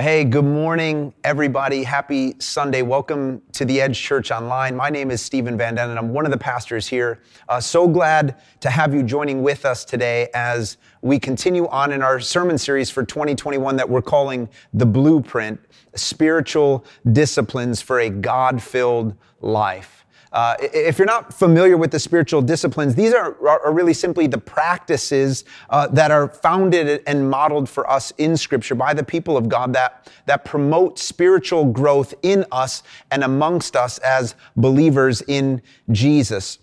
Hey, good morning, everybody. Happy Sunday. Welcome to the Edge Church Online. My name is Stephen Van Denend, and I'm one of the pastors here. Uh, so glad to have you joining with us today as we continue on in our sermon series for 2021 that we're calling The Blueprint Spiritual Disciplines for a God filled Life. Uh, if you're not familiar with the spiritual disciplines, these are, are really simply the practices uh, that are founded and modeled for us in Scripture by the people of God that, that promote spiritual growth in us and amongst us as believers in Jesus.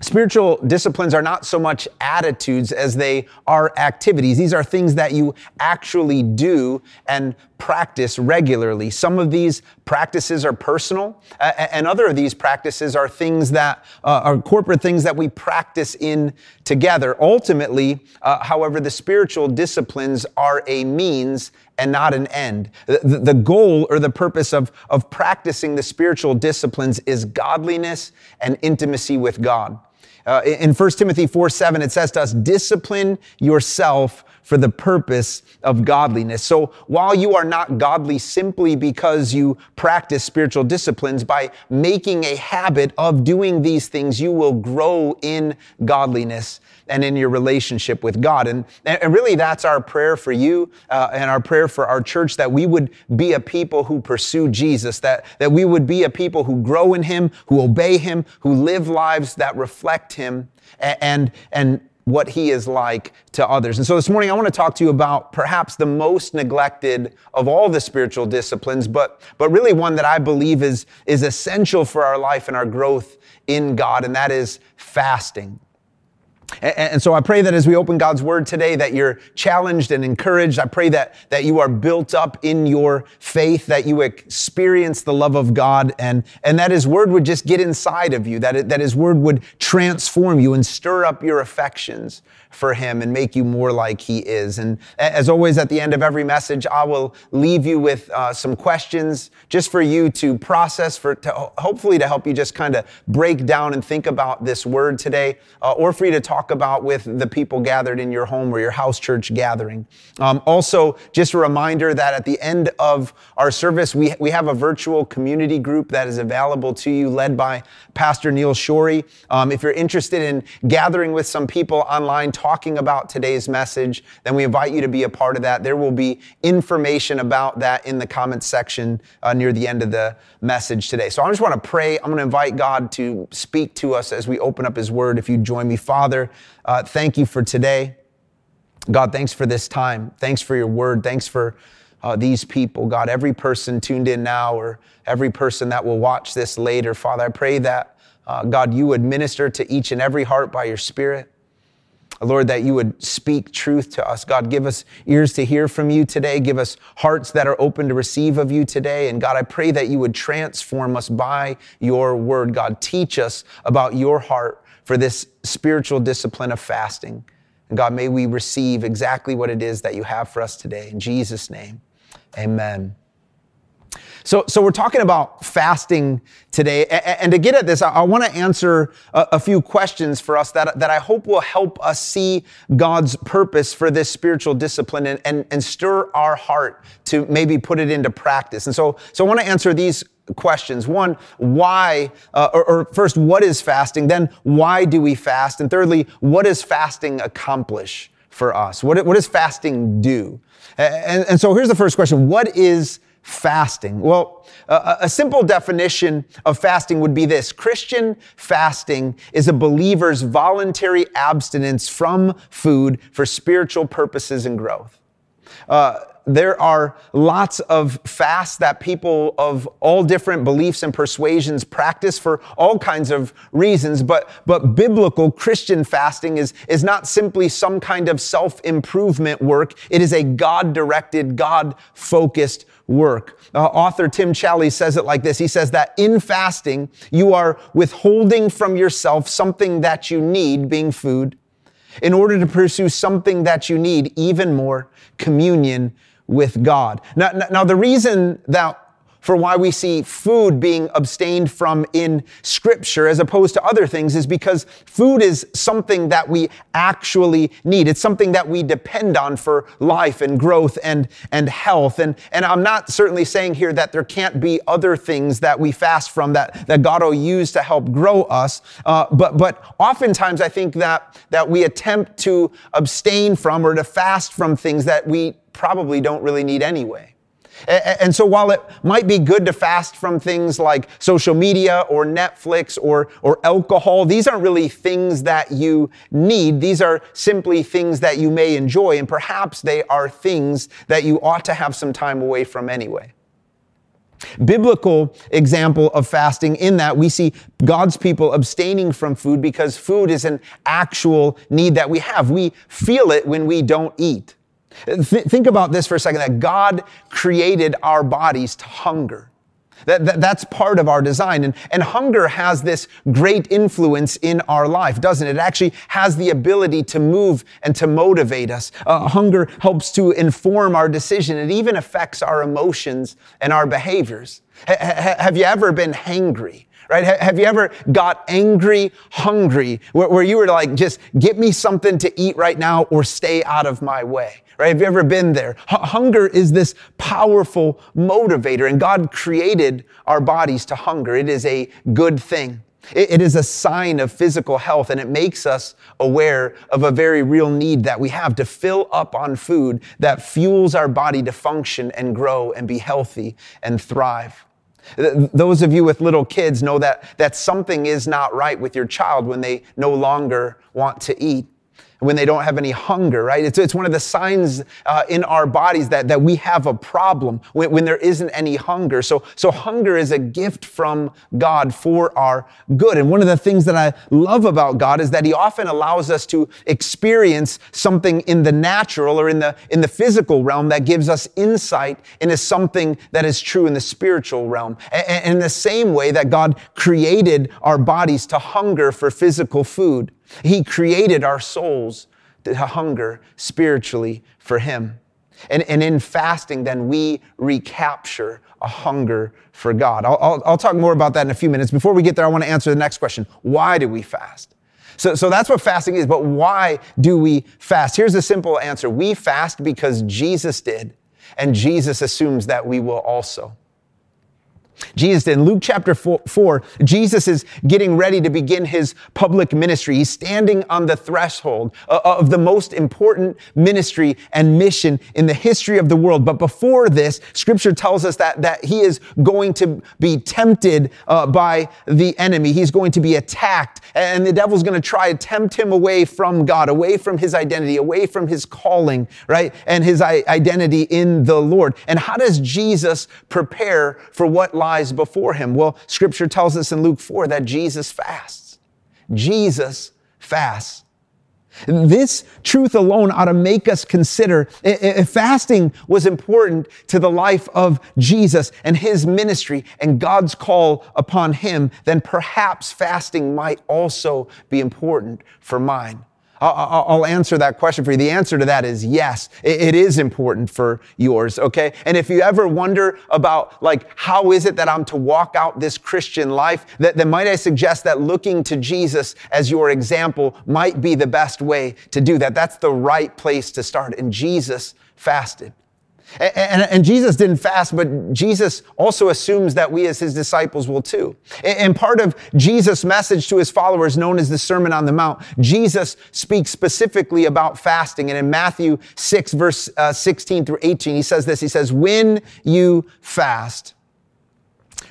Spiritual disciplines are not so much attitudes as they are activities. These are things that you actually do and practice regularly. Some of these practices are personal, uh, and other of these practices are things that uh, are corporate things that we practice in together. Ultimately, uh, however, the spiritual disciplines are a means and not an end. The, the goal or the purpose of, of practicing the spiritual disciplines is godliness and intimacy with God. Uh, in 1 Timothy 4 7, it says to us, discipline yourself for the purpose of godliness. So while you are not godly simply because you practice spiritual disciplines, by making a habit of doing these things, you will grow in godliness and in your relationship with God. And, and really, that's our prayer for you uh, and our prayer for our church that we would be a people who pursue Jesus, that, that we would be a people who grow in Him, who obey Him, who live lives that reflect Him and, and, what he is like to others. And so this morning I want to talk to you about perhaps the most neglected of all the spiritual disciplines, but, but really one that I believe is, is essential for our life and our growth in God, and that is fasting. And so I pray that as we open God's word today, that you're challenged and encouraged. I pray that, that you are built up in your faith, that you experience the love of God and, and that his word would just get inside of you, that, it, that his word would transform you and stir up your affections for him and make you more like he is. And as always, at the end of every message, I will leave you with uh, some questions just for you to process, for to, hopefully to help you just kind of break down and think about this word today, uh, or for you to talk about with the people gathered in your home or your house church gathering. Um, also, just a reminder that at the end of our service, we, we have a virtual community group that is available to you, led by Pastor Neil Shorey. Um, if you're interested in gathering with some people online, talking about today's message, then we invite you to be a part of that. There will be information about that in the comments section uh, near the end of the message today. So I just want to pray. I'm going to invite God to speak to us as we open up His Word. If you join me, Father, uh, thank you for today. God, thanks for this time. Thanks for your Word. Thanks for uh, these people. God, every person tuned in now or every person that will watch this later, Father, I pray that, uh, God, you would minister to each and every heart by your Spirit. Lord, that you would speak truth to us. God, give us ears to hear from you today. Give us hearts that are open to receive of you today. And God, I pray that you would transform us by your word. God, teach us about your heart for this spiritual discipline of fasting. And God, may we receive exactly what it is that you have for us today. In Jesus' name, amen. So, so we're talking about fasting today. And to get at this, I want to answer a, few questions for us that, that I hope will help us see God's purpose for this spiritual discipline and, and, and stir our heart to maybe put it into practice. And so, so I want to answer these questions. One, why, uh, or, or, first, what is fasting? Then, why do we fast? And thirdly, what does fasting accomplish for us? What, what does fasting do? And, and so here's the first question What is fasting? Well, a, a simple definition of fasting would be this Christian fasting is a believer's voluntary abstinence from food for spiritual purposes and growth. Uh, there are lots of fasts that people of all different beliefs and persuasions practice for all kinds of reasons, but, but biblical Christian fasting is, is not simply some kind of self-improvement work. It is a God-directed, God-focused work. Uh, author Tim Challies says it like this. He says that in fasting, you are withholding from yourself something that you need, being food, in order to pursue something that you need, even more communion with God. Now, now the reason that for why we see food being abstained from in scripture as opposed to other things is because food is something that we actually need. It's something that we depend on for life and growth and, and health. And, and I'm not certainly saying here that there can't be other things that we fast from that, that God will use to help grow us. Uh, but, but oftentimes I think that, that we attempt to abstain from or to fast from things that we probably don't really need anyway. And so while it might be good to fast from things like social media or Netflix or, or alcohol, these aren't really things that you need. These are simply things that you may enjoy. And perhaps they are things that you ought to have some time away from anyway. Biblical example of fasting in that we see God's people abstaining from food because food is an actual need that we have. We feel it when we don't eat. Th- think about this for a second that God created our bodies to hunger. That, that, that's part of our design. And, and hunger has this great influence in our life, doesn't it? It actually has the ability to move and to motivate us. Uh, hunger helps to inform our decision. It even affects our emotions and our behaviors. H- have you ever been hangry? Right? Have you ever got angry, hungry, where, you were like, just get me something to eat right now or stay out of my way? right? Have you ever been there? Hunger is this powerful motivator, and God created our bodies to hunger. It is a good thing. It is a sign of physical health, and it makes us aware of a very real need that we have to fill up on food that fuels our body to function and grow and be healthy and thrive. Those of you with little kids know that, that something is not right with your child when they no longer want to eat when they don't have any hunger, right? It's, it's one of the signs uh, in our bodies that, that we have a problem when, when there isn't any hunger. So, so hunger is a gift from God for our good. And one of the things that I love about God is that he often allows us to experience something in the natural or in the, in the physical realm that gives us insight into something that is true in the spiritual realm. And, and in the same way that God created our bodies to hunger for physical food. He created our souls to hunger spiritually for Him. And, and in fasting, then we recapture a hunger for God. I'll, I'll, I'll talk more about that in a few minutes. Before we get there, I want to answer the next question Why do we fast? So, so that's what fasting is, but why do we fast? Here's a simple answer we fast because Jesus did, and Jesus assumes that we will also. Jesus in Luke chapter four, 4, Jesus is getting ready to begin his public ministry. He's standing on the threshold uh, of the most important ministry and mission in the history of the world. But before this, scripture tells us that, that he is going to be tempted uh, by the enemy. He's going to be attacked and the devil's going to try to tempt him away from God, away from his identity, away from his calling, right? And his identity in the Lord. And how does Jesus prepare for what lies before him? Well, scripture tells us in Luke 4 that Jesus fasts. Jesus fasts. This truth alone ought to make us consider if fasting was important to the life of Jesus and his ministry and God's call upon him, then perhaps fasting might also be important for mine. I'll answer that question for you. The answer to that is yes. It is important for yours, okay? And if you ever wonder about, like, how is it that I'm to walk out this Christian life, then might I suggest that looking to Jesus as your example might be the best way to do that. That's the right place to start. And Jesus fasted. And, and, and, Jesus didn't fast, but Jesus also assumes that we as his disciples will too. And part of Jesus' message to his followers, known as the Sermon on the Mount, Jesus speaks specifically about fasting. And in Matthew 6, verse uh, 16 through 18, he says this He says, When you fast,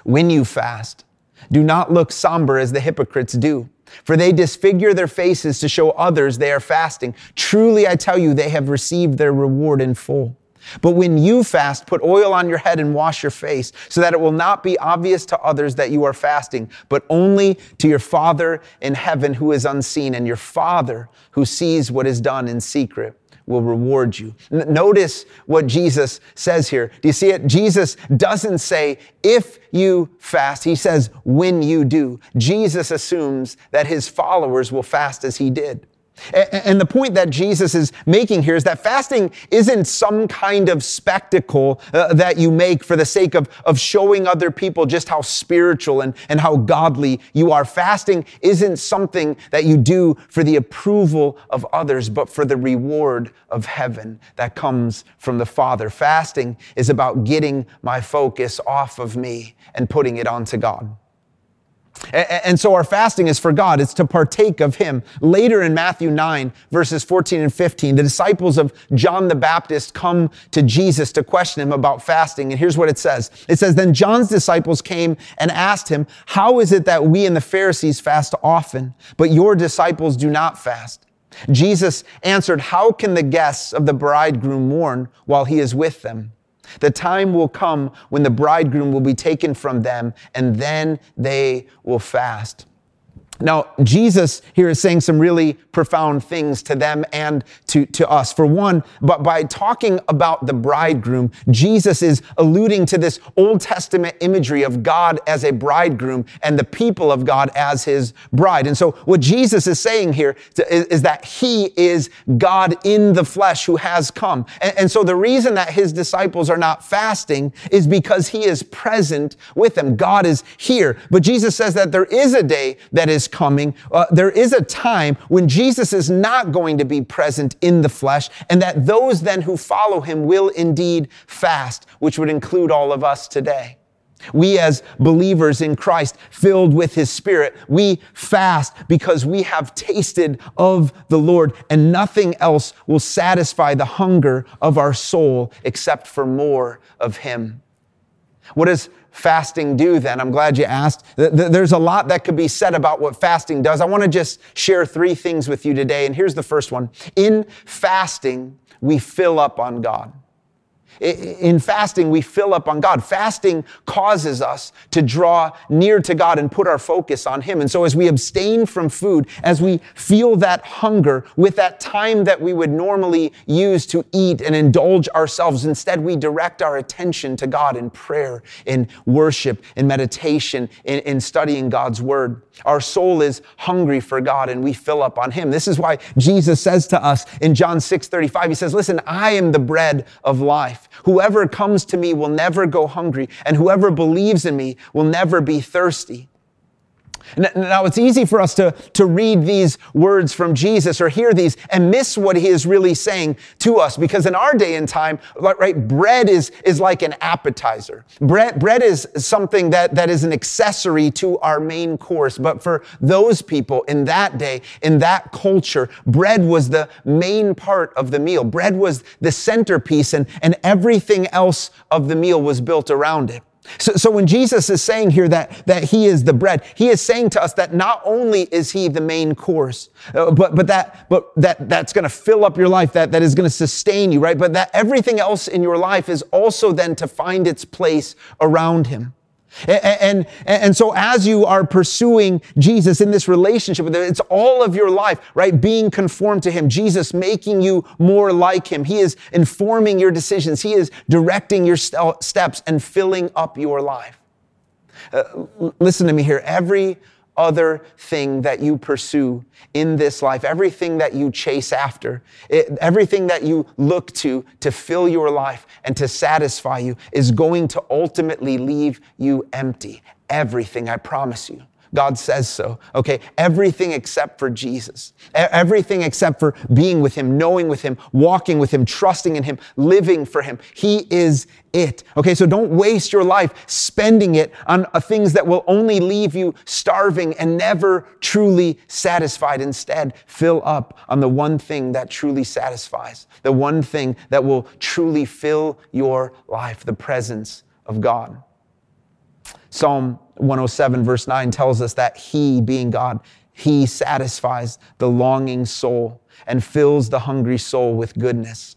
when you fast, do not look somber as the hypocrites do. For they disfigure their faces to show others they are fasting. Truly, I tell you, they have received their reward in full. But when you fast, put oil on your head and wash your face, so that it will not be obvious to others that you are fasting, but only to your Father in heaven who is unseen, and your Father who sees what is done in secret will reward you. Notice what Jesus says here. Do you see it? Jesus doesn't say, if you fast, he says, when you do. Jesus assumes that his followers will fast as he did. And the point that Jesus is making here is that fasting isn't some kind of spectacle uh, that you make for the sake of, of showing other people just how spiritual and, and how godly you are. Fasting isn't something that you do for the approval of others, but for the reward of heaven that comes from the Father. Fasting is about getting my focus off of me and putting it onto God. And so our fasting is for God. It's to partake of Him. Later in Matthew 9, verses 14 and 15, the disciples of John the Baptist come to Jesus to question him about fasting. And here's what it says. It says, Then John's disciples came and asked him, How is it that we and the Pharisees fast often, but your disciples do not fast? Jesus answered, How can the guests of the bridegroom mourn while he is with them? The time will come when the bridegroom will be taken from them, and then they will fast. Now, Jesus here is saying some really profound things to them and to, to us. For one, but by talking about the bridegroom, Jesus is alluding to this Old Testament imagery of God as a bridegroom and the people of God as his bride. And so what Jesus is saying here is, is that he is God in the flesh who has come. And, and so the reason that his disciples are not fasting is because he is present with them. God is here. But Jesus says that there is a day that coming. Uh, there is a time when Jesus is not going to be present in the flesh, and that those then who follow him will indeed fast, which would include all of us today. We as believers in Christ, filled with his spirit, we fast because we have tasted of the Lord and nothing else will satisfy the hunger of our soul except for more of him. What does fasting do then? I'm glad you asked. There's a lot that could be said about what fasting does. I want to just share three things with you today. And here's the first one. In fasting, we fill up on God. In fasting, we fill up on God. Fasting causes us to draw near to God and put our focus on Him. And so as we abstain from food, as we feel that hunger with that time that we would normally use to eat and indulge ourselves, instead we direct our attention to God in prayer, in worship, in meditation, in, in studying God's Word. Our soul is hungry for God and we fill up on Him. This is why Jesus says to us in John 6 35, He says, Listen, I am the bread of life. Whoever comes to me will never go hungry, and whoever believes in me will never be thirsty. Now, it's easy for us to, to read these words from Jesus or hear these and miss what he is really saying to us because in our day and time, right, bread is, is like an appetizer. Bread, bread is something that, that is an accessory to our main course. But for those people in that day, in that culture, bread was the main part of the meal. Bread was the centerpiece and, and everything else of the meal was built around it. So, so when Jesus is saying here that, that he is the bread, he is saying to us that not only is he the main course, uh, but, but that, but that, that's going to fill up your life, that, that is going to sustain you, right? But that everything else in your life is also then to find its place around him. And, and, and, so as you are pursuing Jesus in this relationship with him, it's all of your life, right? Being conformed to him. Jesus making you more like him. He is informing your decisions. He is directing your steps and filling up your life. Uh, listen to me here. Every other thing that you pursue in this life, everything that you chase after, it, everything that you look to to fill your life and to satisfy you is going to ultimately leave you empty. Everything, I promise you. God says so. Okay. Everything except for Jesus. Everything except for being with Him, knowing with Him, walking with Him, trusting in Him, living for Him. He is it. Okay. So don't waste your life spending it on uh, things that will only leave you starving and never truly satisfied. Instead, fill up on the one thing that truly satisfies, the one thing that will truly fill your life, the presence of God. Psalm 107, verse 9 tells us that He, being God, He satisfies the longing soul and fills the hungry soul with goodness.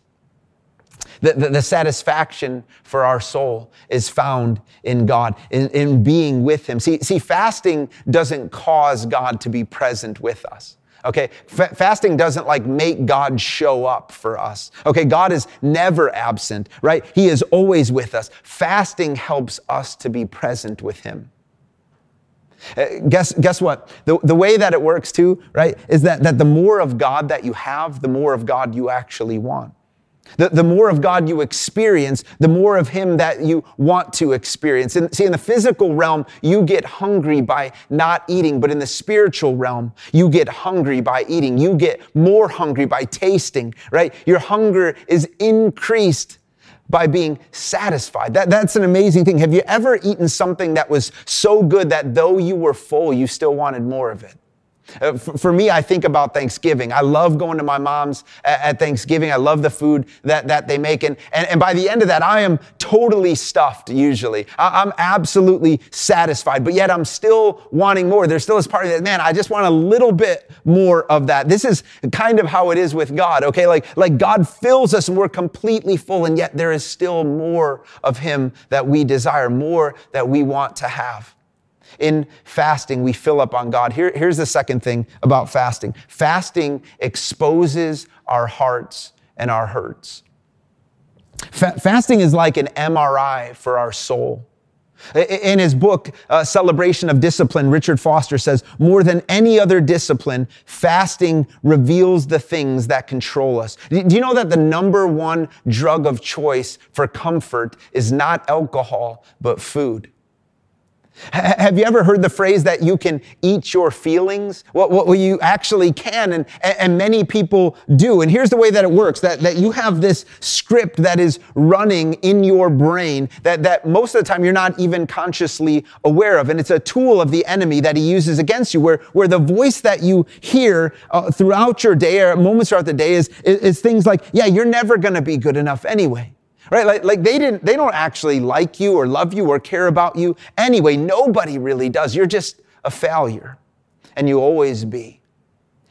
The, the, the, satisfaction for our soul is found in God, in, in being with Him. See, see, fasting doesn't cause God to be present with us. Okay, F- fasting doesn't like make God show up for us. Okay, God is never absent, right? He is always with us. Fasting helps us to be present with Him. Uh, guess, guess what? The, the way that it works too, right, is that, that the more of God that you have, the more of God you actually want. The, the more of God you experience, the more of Him that you want to experience. And see, in the physical realm, you get hungry by not eating, but in the spiritual realm, you get hungry by eating. You get more hungry by tasting, right? Your hunger is increased by being satisfied. That, that's an amazing thing. Have you ever eaten something that was so good that though you were full, you still wanted more of it? Uh, for, me, I think about Thanksgiving. I love going to my mom's at, Thanksgiving. I love the food that, that they make. And, and, and by the end of that, I am totally stuffed usually. I, am absolutely satisfied, but yet I'm still wanting more. There's still this part of that, man, I just want a little bit more of that. This is kind of how it is with God, okay? Like, like God fills us and we're completely full, and yet there is still more of Him that we desire, more that we want to have. In fasting, we fill up on God. Here, here's the second thing about fasting fasting exposes our hearts and our hurts. Fa- fasting is like an MRI for our soul. In his book, uh, Celebration of Discipline, Richard Foster says, more than any other discipline, fasting reveals the things that control us. Do you know that the number one drug of choice for comfort is not alcohol, but food? Have you ever heard the phrase that you can eat your feelings? Well, well you actually can, and, and many people do. And here's the way that it works that, that you have this script that is running in your brain that, that most of the time you're not even consciously aware of. And it's a tool of the enemy that he uses against you, where, where the voice that you hear uh, throughout your day or moments throughout the day is, is, is things like, yeah, you're never going to be good enough anyway right? Like, like they didn't, they don't actually like you or love you or care about you. Anyway, nobody really does. You're just a failure and you always be.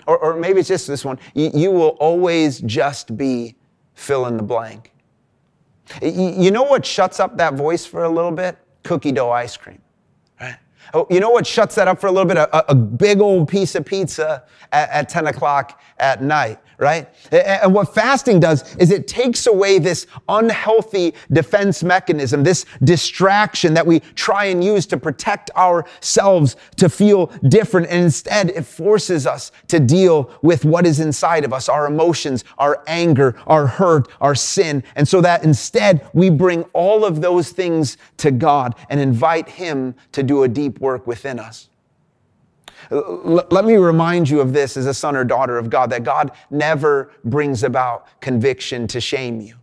Or, or maybe it's just this one. You, you will always just be fill in the blank. You, know what shuts up that voice for a little bit? Cookie dough ice cream. Right? Oh, you know what shuts that up for a little bit? A, a big old piece of pizza at, at 10 o'clock at night right? And what fasting does is it takes away this unhealthy defense mechanism, this distraction that we try and use to protect ourselves to feel different. And instead, it forces us to deal with what is inside of us, our emotions, our anger, our hurt, our sin. And so that instead we bring all of those things to God and invite Him to do a deep work within us. Let me remind you of this as a son or daughter of God that God never brings about conviction to shame you.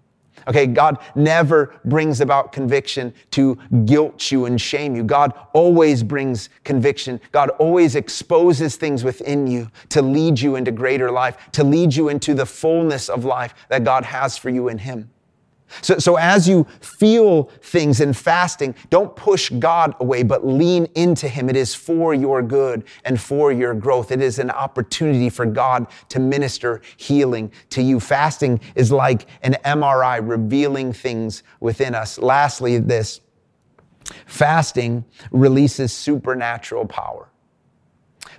Okay, God never brings about conviction to guilt you and shame you. God always brings conviction. God always exposes things within you to lead you into greater life, to lead you into the fullness of life that God has for you in Him. So, so as you feel things in fasting, don't push God away, but lean into Him. It is for your good and for your growth. It is an opportunity for God to minister healing to you. Fasting is like an MRI revealing things within us. Lastly, this fasting releases supernatural power.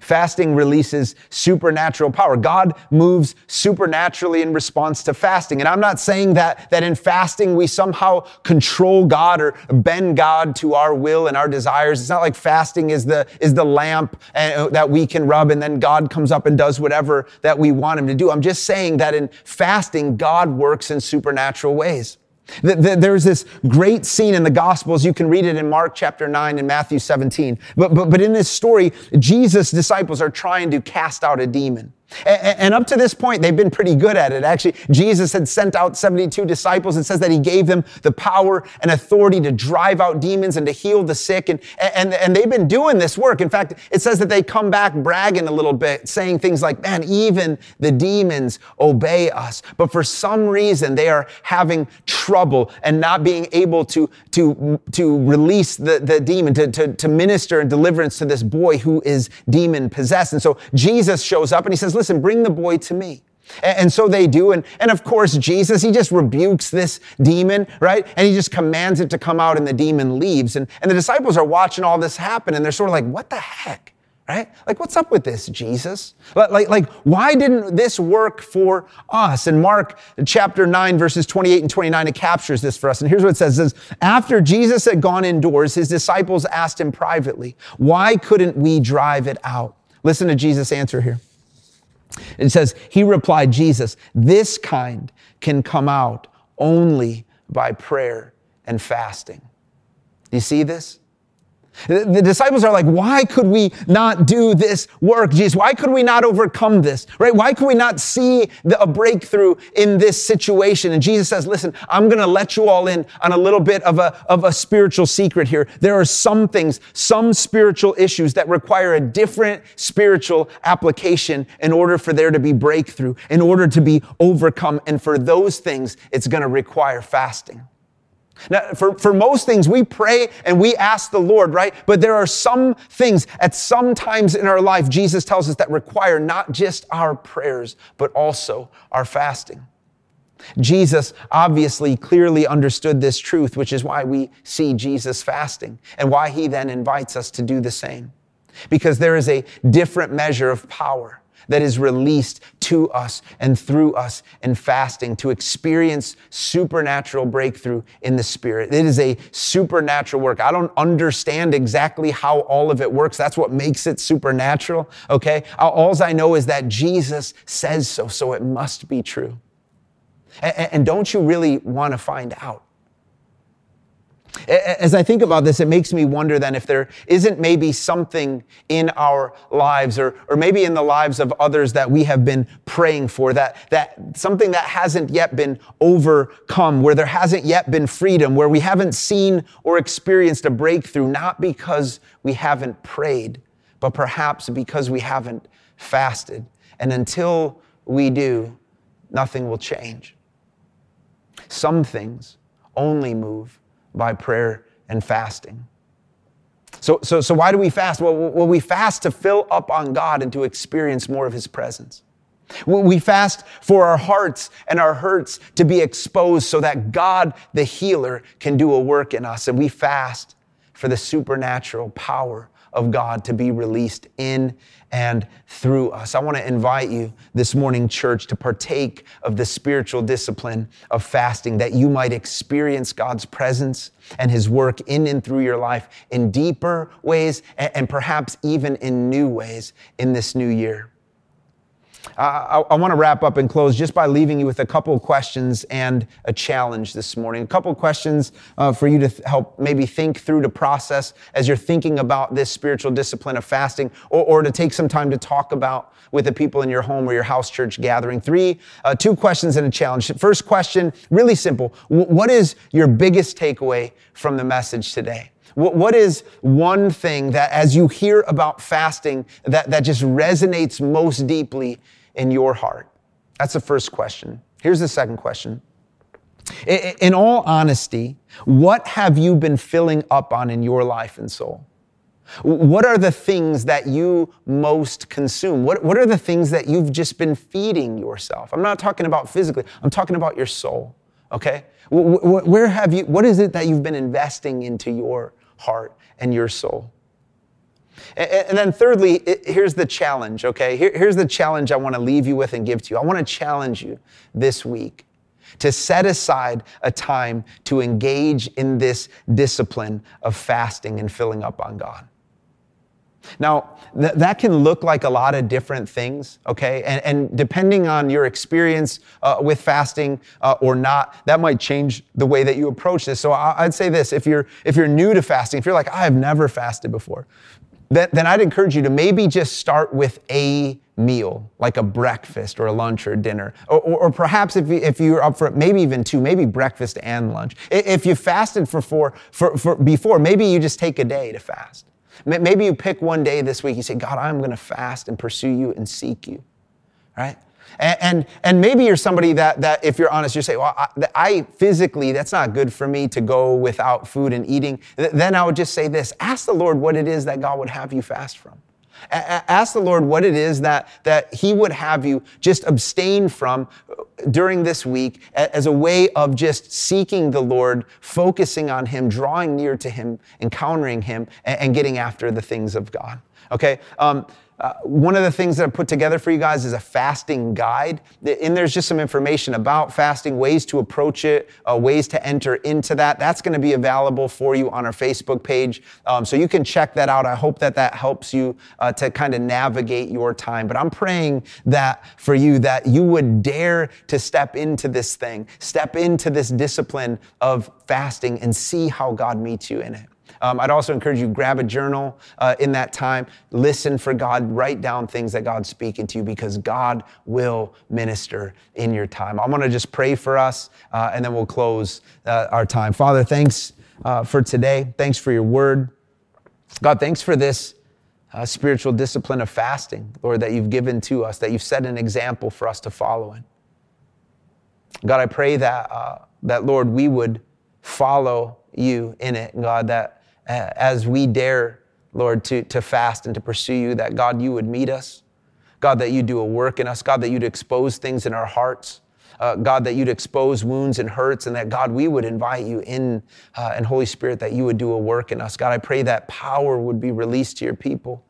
Fasting releases supernatural power. God moves supernaturally in response to fasting. And I'm not saying that, that in fasting we somehow control God or bend God to our will and our desires. It's not like fasting is the, is the lamp uh, that we can rub and then God comes up and does whatever that we want him to do. I'm just saying that in fasting, God works in supernatural ways. There's this great scene in the Gospels. You can read it in Mark chapter 9 and Matthew 17. But, but, but in this story, Jesus' disciples are trying to cast out a demon. And up to this point, they've been pretty good at it. Actually, Jesus had sent out 72 disciples. It says that he gave them the power and authority to drive out demons and to heal the sick. And, and, and they've been doing this work. In fact, it says that they come back bragging a little bit, saying things like, man, even the demons obey us. But for some reason, they are having trouble and not being able to, to, to release the, the demon, to, to, to minister and deliverance to this boy who is demon possessed. And so Jesus shows up and he says, listen, bring the boy to me. And so they do. And, and of course, Jesus, he just rebukes this demon, right? And he just commands it to come out and the demon leaves. And, and the disciples are watching all this happen and they're sort of like, what the heck? right? Like, what's up with this, Jesus? Like, like, why didn't this work for us? And Mark chapter 9, verses 28 and 29, it captures this for us. And here's what it says. It says, after Jesus had gone indoors, his disciples asked him privately, why couldn't we drive it out? Listen to Jesus' answer here. It says, he replied, Jesus, this kind can come out only by prayer and fasting. You see this? The disciples are like, why could we not do this work, Jesus? Why could we not overcome this, right? Why could we not see the, a breakthrough in this situation? And Jesus says, listen, I'm going to let you all in on a little bit of a, of a spiritual secret here. There are some things, some spiritual issues that require a different spiritual application in order for there to be breakthrough, in order to be overcome. And for those things, it's going to require fasting. Now, for, for most things, we pray and we ask the Lord, right? But there are some things at some times in our life, Jesus tells us that require not just our prayers, but also our fasting. Jesus obviously clearly understood this truth, which is why we see Jesus fasting and why he then invites us to do the same. Because there is a different measure of power that is released to us and through us in fasting to experience supernatural breakthrough in the spirit. It is a supernatural work. I don't understand exactly how all of it works. That's what makes it supernatural. Okay. All I know is that Jesus says so, so it must be true. And don't you really want to find out? As I think about this, it makes me wonder then if there isn't maybe something in our lives or, or maybe in the lives of others that we have been praying for, that, that something that hasn't yet been overcome, where there hasn't yet been freedom, where we haven't seen or experienced a breakthrough, not because we haven't prayed, but perhaps because we haven't fasted. And until we do, nothing will change. Some things only move by prayer and fasting. So, so, so why do we fast? Well, well, we fast to fill up on God and to experience more of His presence. We fast for our hearts and our hurts to be exposed so that God, the healer, can do a work in us. And we fast for the supernatural power of God to be released in and through us. I want to invite you this morning, church, to partake of the spiritual discipline of fasting that you might experience God's presence and His work in and through your life in deeper ways and perhaps even in new ways in this new year. I, I want to wrap up and close just by leaving you with a couple of questions and a challenge this morning. A couple of questions uh, for you to th- help maybe think through to process as you're thinking about this spiritual discipline of fasting, or, or to take some time to talk about with the people in your home or your house church gathering. Three, uh, two questions and a challenge. First question, really simple. W- what is your biggest takeaway from the message today? What is one thing that as you hear about fasting that, that just resonates most deeply in your heart? That's the first question. Here's the second question. In all honesty, what have you been filling up on in your life and soul? What are the things that you most consume? What, what are the things that you've just been feeding yourself? I'm not talking about physically, I'm talking about your soul, okay? Where have you, what is it that you've been investing into your heart and your soul? And then, thirdly, here's the challenge, okay? Here's the challenge I want to leave you with and give to you. I want to challenge you this week to set aside a time to engage in this discipline of fasting and filling up on God. Now, th- that can look like a lot of different things, okay? And, and depending on your experience uh, with fasting uh, or not, that might change the way that you approach this. So I- I'd say this if you're, if you're new to fasting, if you're like, I've never fasted before, then, then I'd encourage you to maybe just start with a meal, like a breakfast or a lunch or dinner. Or, or, or, perhaps if, you, if you're up for maybe even two, maybe breakfast and lunch. If you fasted for four, for, for before, maybe you just take a day to fast. Maybe you pick one day this week, you say, God, I'm going to fast and pursue you and seek you, right? And, and, and, maybe you're somebody that, that, if you're honest, you say, well, I, I, physically, that's not good for me to go without food and eating. Then I would just say this ask the Lord what it is that God would have you fast from. A- ask the Lord what it is that, that He would have you just abstain from during this week as a way of just seeking the Lord, focusing on Him, drawing near to Him, encountering Him, and, and getting after the things of God. Okay? Um, uh, one of the things that I put together for you guys is a fasting guide. And there's just some information about fasting, ways to approach it, uh, ways to enter into that. That's going to be available for you on our Facebook page. Um, so you can check that out. I hope that that helps you uh, to kind of navigate your time. But I'm praying that for you, that you would dare to step into this thing, step into this discipline of fasting and see how God meets you in it. Um, I'd also encourage you grab a journal uh, in that time, listen for God, write down things that God's speaking to you because God will minister in your time. I'm going to just pray for us uh, and then we'll close uh, our time. Father, thanks uh, for today. Thanks for your word. God, thanks for this. Uh, spiritual discipline of fasting, Lord, that you've given to us, that you've set an example for us to follow in. God, I pray that, uh, that Lord, we would follow you in it, God, that as we dare, Lord, to, to fast and to pursue you, that God, you would meet us. God, that you do a work in us. God, that you'd expose things in our hearts. Uh, God, that you'd expose wounds and hurts, and that God, we would invite you in, uh, and Holy Spirit, that you would do a work in us. God, I pray that power would be released to your people.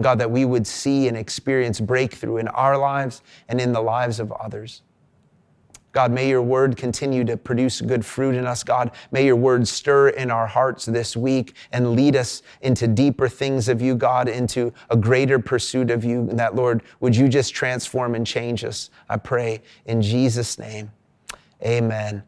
God, that we would see and experience breakthrough in our lives and in the lives of others. God, may your word continue to produce good fruit in us, God. May your word stir in our hearts this week and lead us into deeper things of you, God, into a greater pursuit of you. And that, Lord, would you just transform and change us? I pray in Jesus' name. Amen.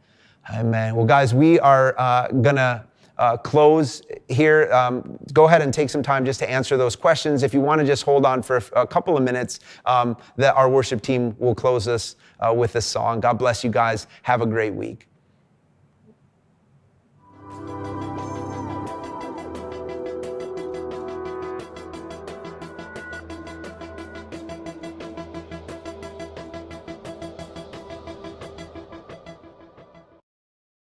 Amen. Well, guys, we are uh, going to uh, close here. Um, go ahead and take some time just to answer those questions. If you want to just hold on for a, a couple of minutes, um, that our worship team will close us uh, with this song. God bless you guys. Have a great week.